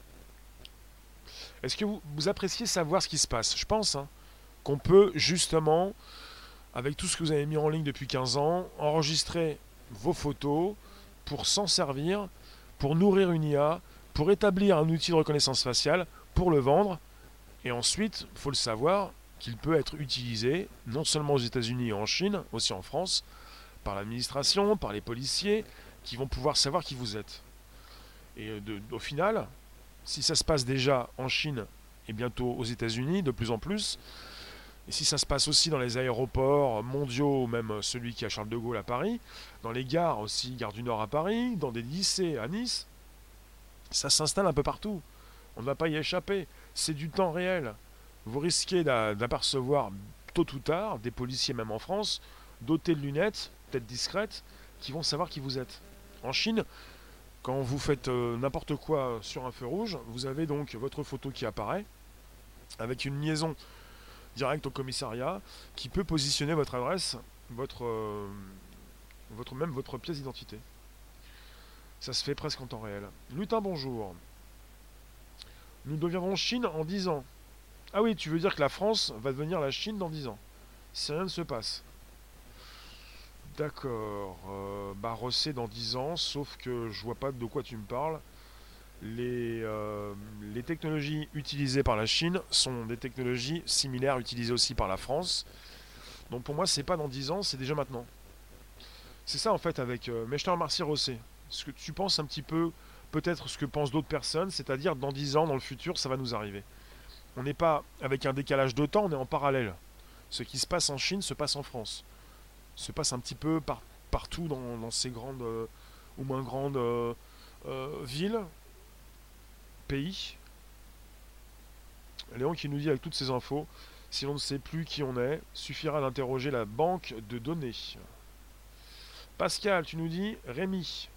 Est-ce que vous, appréciez savoir ce qui se passe? Je pense hein, qu'on peut justement, avec tout ce que vous avez mis en ligne depuis 15 ans, enregistrer vos photos, pour s'en servir, pour nourrir une IA, pour établir un outil de reconnaissance faciale, pour le vendre. Et ensuite, il faut le savoir, qu'il peut être utilisé non seulement aux États-Unis et en Chine, aussi en France, par l'administration, par les policiers, qui vont pouvoir savoir qui vous êtes. Et euh, au final, si ça se passe déjà en Chine et bientôt aux États-Unis, de plus en plus, et si ça se passe aussi dans les aéroports mondiaux, même celui qui a Charles de Gaulle à Paris, dans les gares aussi, gare du Nord à Paris, dans des lycées à Nice, ça s'installe un peu partout. On ne va pas y échapper. C'est du temps réel. Vous risquez d'apercevoir tôt ou tard des policiers, même en France, dotés de lunettes, peut-être discrètes, qui vont savoir qui vous êtes. En Chine, quand vous faites euh, n'importe quoi sur un feu rouge, vous avez donc votre photo qui apparaît, avec une liaison direct au commissariat qui peut positionner votre adresse, votre, euh, votre même votre pièce d'identité. Ça se fait presque en temps réel. Lutin, bonjour. Nous deviendrons Chine en 10 ans. Ah oui, tu veux dire que la France va devenir la Chine dans 10 ans. Si rien ne se passe. D'accord. Euh, bah, dans 10 ans, sauf que je vois pas de quoi tu me parles les, euh, les technologies utilisées par la Chine sont des technologies similaires utilisées aussi par la France. Donc pour moi, c'est pas dans 10 ans, c'est déjà maintenant. C'est ça en fait avec. Euh, te remercie Rossé. Ce que tu penses un petit peu, peut-être ce que pensent d'autres personnes, c'est-à-dire dans 10 ans, dans le futur, ça va nous arriver. On n'est pas avec un décalage de temps, on est en parallèle. Ce qui se passe en Chine se passe en France. Se passe un petit peu partout dans, ces grandes euh, ou moins grandes villes pays. Léon qui nous dit avec toutes ces infos, si l'on ne sait plus qui on est, suffira d'interroger la banque de données. Pascal, tu nous dis, Rémi,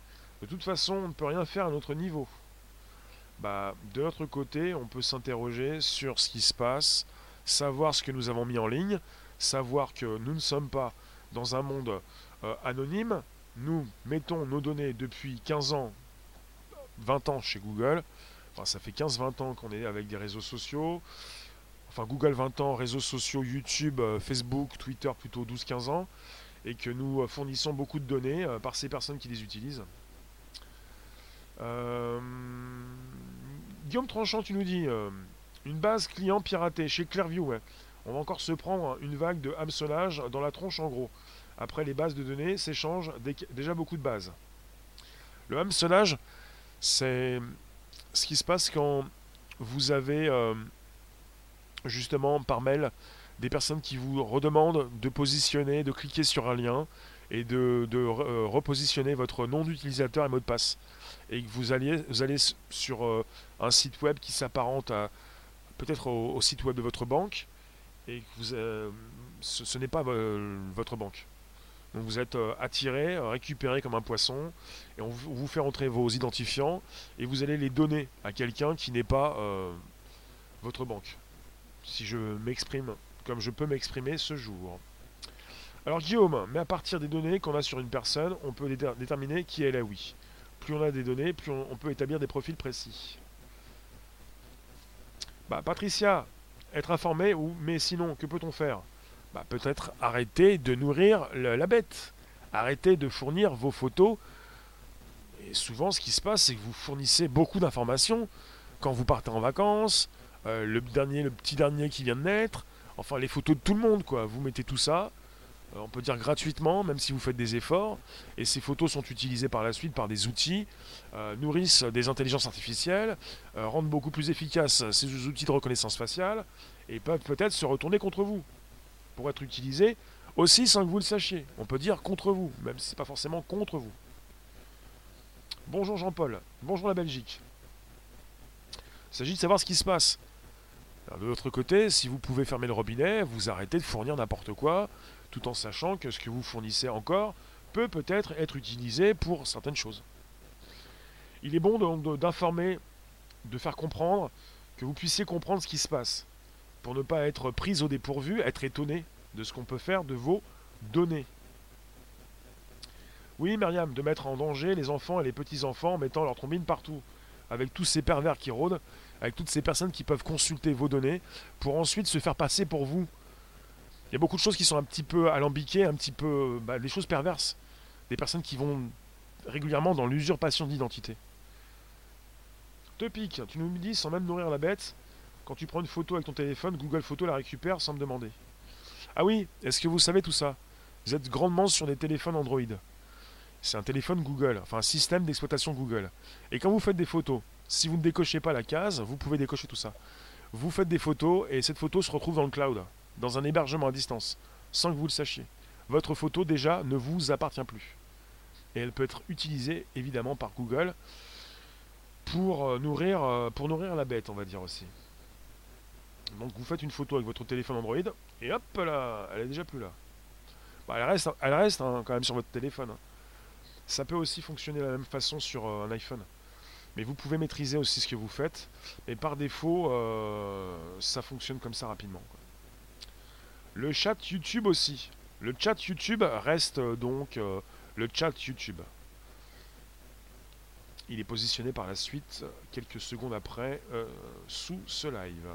de toute façon, on ne peut rien faire à notre niveau. Bah, de notre côté, on peut s'interroger sur ce qui se passe, savoir ce que nous avons mis en ligne, savoir que nous ne sommes pas dans un monde euh, anonyme. Nous mettons nos données depuis 15 ans, 20 ans chez Google ça fait 15-20 ans qu'on est avec des réseaux sociaux. Enfin, Google 20 ans, réseaux sociaux, YouTube, euh, Facebook, Twitter plutôt 12-15 ans. Et que nous euh, fournissons beaucoup de données euh, par ces personnes qui les utilisent. Guillaume Tranchant, tu nous dis une base client piratée chez Clearview. On va encore se prendre une vague de hameçonnage dans la tronche en gros. Après les bases de données s'échangent déjà beaucoup de bases. Le hameçonnage, c'est ce qui se passe quand vous avez euh, justement par mail des personnes qui vous redemandent de positionner, de cliquer sur un lien et de, euh, repositionner votre nom d'utilisateur et mot de passe. Et que vous allez, vous allez sur euh, un site web qui s'apparente à peut-être au, site web de votre banque et que vous, ce n'est pas votre banque. Donc vous êtes attiré, récupéré comme un poisson, et on vous fait entrer vos identifiants, et vous allez les donner à quelqu'un qui n'est pas votre banque. Si je m'exprime comme je peux m'exprimer ce jour. Alors Guillaume, mais à partir des données qu'on a sur une personne, on peut déterminer qui elle est, oui. Plus on a des données, plus on, peut établir des profils précis. Bah Patricia, être informé, ou mais sinon, que peut-on faire? Bah, Peut-être arrêter de nourrir la bête. Arrêter de fournir vos photos. Et souvent, ce qui se passe, c'est que vous fournissez beaucoup d'informations quand vous partez en vacances, euh, le dernier, le petit dernier qui vient de naître, enfin les photos de tout le monde, quoi. Vous mettez tout ça, euh, on peut dire gratuitement, même si vous faites des efforts, et ces photos sont utilisées par la suite par des outils, euh, nourrissent des intelligences artificielles, rendent beaucoup plus efficaces ces outils de reconnaissance faciale, et peuvent peut-être se retourner contre vous, pour être utilisés aussi sans que vous le sachiez. On peut dire contre vous, même si ce pas forcément contre vous. Bonjour Jean-Paul, bonjour la Belgique. Il s'agit de savoir ce qui se passe de l'autre côté, si vous pouvez fermer le robinet, vous arrêtez de fournir n'importe quoi, tout en sachant que ce que vous fournissez encore peut peut-être être utilisé pour certaines choses. Il est bon d'informer, de, faire comprendre, que vous puissiez comprendre ce qui se passe, pour ne pas être pris au dépourvu, être étonné de ce qu'on peut faire de vos données. Oui, Myriam, de mettre en danger les enfants et les petits-enfants en mettant leur trombine partout, avec tous ces pervers qui rôdent avec toutes ces personnes qui peuvent consulter vos données pour ensuite se faire passer pour vous. Il y a beaucoup de choses qui sont un petit peu alambiquées, un petit peu bah, des choses perverses. Des personnes qui vont régulièrement dans l'usurpation d'identité. Te pique, tu nous dis sans même nourrir la bête, quand tu prends une photo avec ton téléphone, Google Photo la récupère sans me demander. Ah oui, est-ce que vous savez tout ça? Vous êtes grandement sur des téléphones Android. C'est un téléphone Google, enfin un système d'exploitation Google. Et quand vous faites des photos, si vous ne décochez pas la case, vous pouvez décocher tout ça. Vous faites des photos et cette photo se retrouve dans le cloud, dans un hébergement à distance, sans que vous le sachiez. Votre photo déjà ne vous appartient plus. Et elle peut être utilisée évidemment par Google pour euh, nourrir, euh, pour nourrir la bête, on va dire aussi. Donc vous faites une photo avec votre téléphone Android et hop là, elle est déjà plus là. Bah, elle reste, elle reste hein, quand même sur votre téléphone. Hein. Ça peut aussi fonctionner de la même façon sur euh, un iPhone. Mais vous pouvez maîtriser aussi ce que vous faites. Mais par défaut, euh, ça fonctionne comme ça rapidement. Le chat YouTube aussi. Le chat YouTube reste euh, donc le chat YouTube. Il est positionné par la suite, quelques secondes après, sous ce live.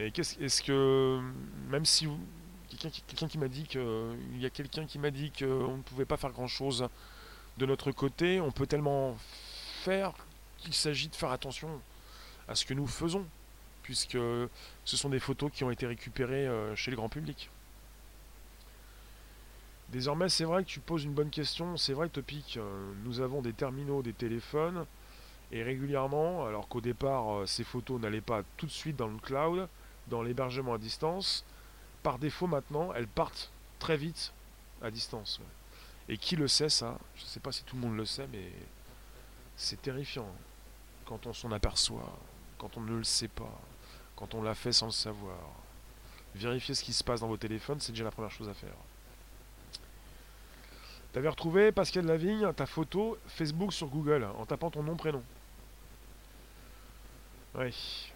Et est-ce que même si quelqu'un qui m'a dit que y a quelqu'un qui m'a dit qu'on ne pouvait pas faire grand chose de notre côté, on peut tellement faire qu'il s'agit de faire attention à ce que nous faisons, puisque ce sont des photos qui ont été récupérées euh, chez le grand public. Désormais, c'est vrai que tu poses une bonne question. C'est vrai, Topic, euh, nous avons des terminaux, des téléphones, et régulièrement, alors qu'au départ, euh, ces photos n'allaient pas tout de suite dans le cloud, dans l'hébergement à distance, par défaut maintenant, elles partent très vite à distance. Et qui le sait ça? Je ne sais pas si tout le monde le sait, mais c'est terrifiant quand on s'en aperçoit, quand on ne le sait pas, quand on l'a fait sans le savoir. Vérifier ce qui se passe dans vos téléphones, c'est déjà la première chose à faire. T'avais retrouvé, Pascal Lavigne, ta photo Facebook sur Google en tapant ton nom prénom? Oui.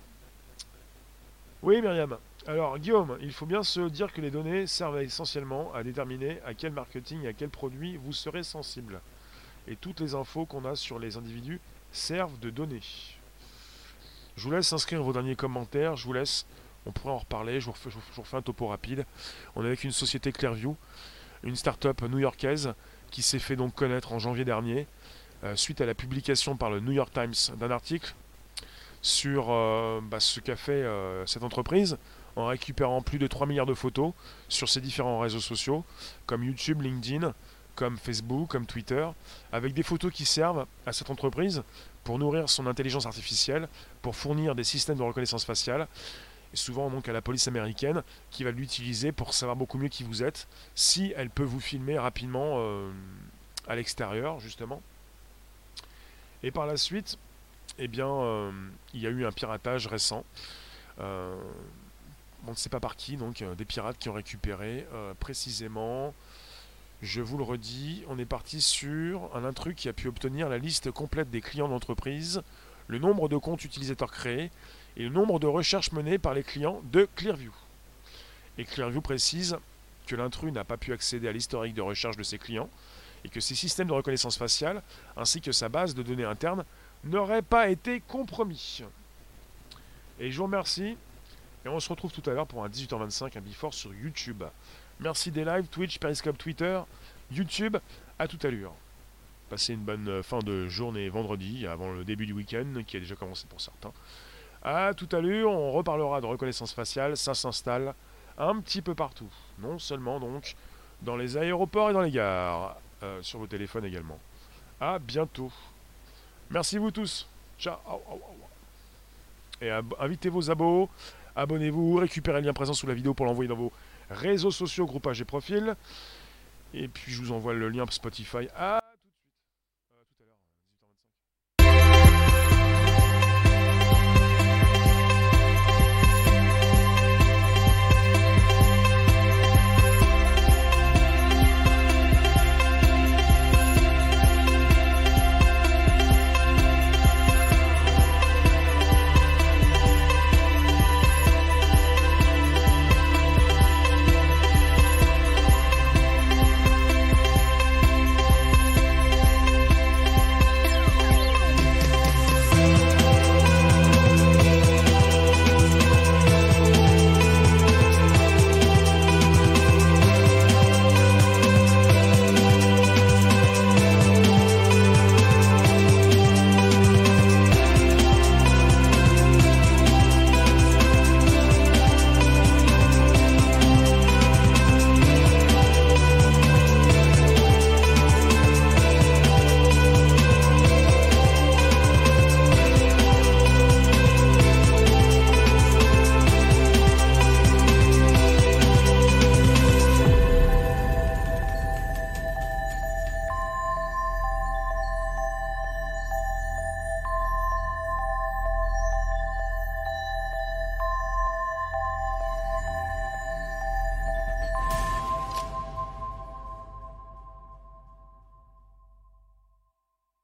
Oui, Myriam. Alors, Guillaume, il faut bien se dire que les données servent essentiellement à déterminer à quel marketing et à quel produit vous serez sensible. Et toutes les infos qu'on a sur les individus servent de données. Je vous laisse inscrire vos derniers commentaires, je vous laisse, on pourrait en reparler, je vous refais, un topo rapide. On est avec une société Clearview, une start-up new-yorkaise qui s'est fait donc connaître en janvier dernier, euh, suite à la publication par le New York Times d'un article sur euh, bah, ce qu'a fait euh, cette entreprise en récupérant plus de 3 milliards de photos sur ses différents réseaux sociaux comme YouTube, LinkedIn, comme Facebook, comme Twitter, avec des photos qui servent à cette entreprise pour nourrir son intelligence artificielle, pour fournir des systèmes de reconnaissance faciale, et souvent donc à la police américaine qui va l'utiliser pour savoir beaucoup mieux qui vous êtes, si elle peut vous filmer rapidement euh, à l'extérieur justement. Et par la suite, eh bien, euh, il y a eu un piratage récent. Euh, on ne sait pas par qui, donc des pirates qui ont récupéré précisément je vous le redis, on est parti sur un intrus qui a pu obtenir la liste complète des clients d'entreprise, le nombre de comptes utilisateurs créés et le nombre de recherches menées par les clients de Clearview. Et Clearview précise que l'intrus n'a pas pu accéder à l'historique de recherche de ses clients et que ses systèmes de reconnaissance faciale ainsi que sa base de données interne n'auraient pas été compromis. Et je vous remercie et on se retrouve tout à l'heure pour un 18h25, un before sur YouTube. Merci des lives, Twitch, Periscope, Twitter, YouTube. À tout à l'heure. Passez une bonne euh, fin de journée vendredi, avant le début du week-end, qui a déjà commencé pour certains. À tout à l'heure, on reparlera de reconnaissance faciale. Ça s'installe un petit peu partout. Non seulement donc dans les aéroports et dans les gares. Euh, sur vos téléphones également. À bientôt. Merci vous tous. Ciao. Et invitez vos abos, abonnez-vous, récupérez le lien présent sous la vidéo pour l'envoyer dans vos réseaux sociaux, groupages et profils. Et puis je vous envoie le lien Spotify. À tout de suite.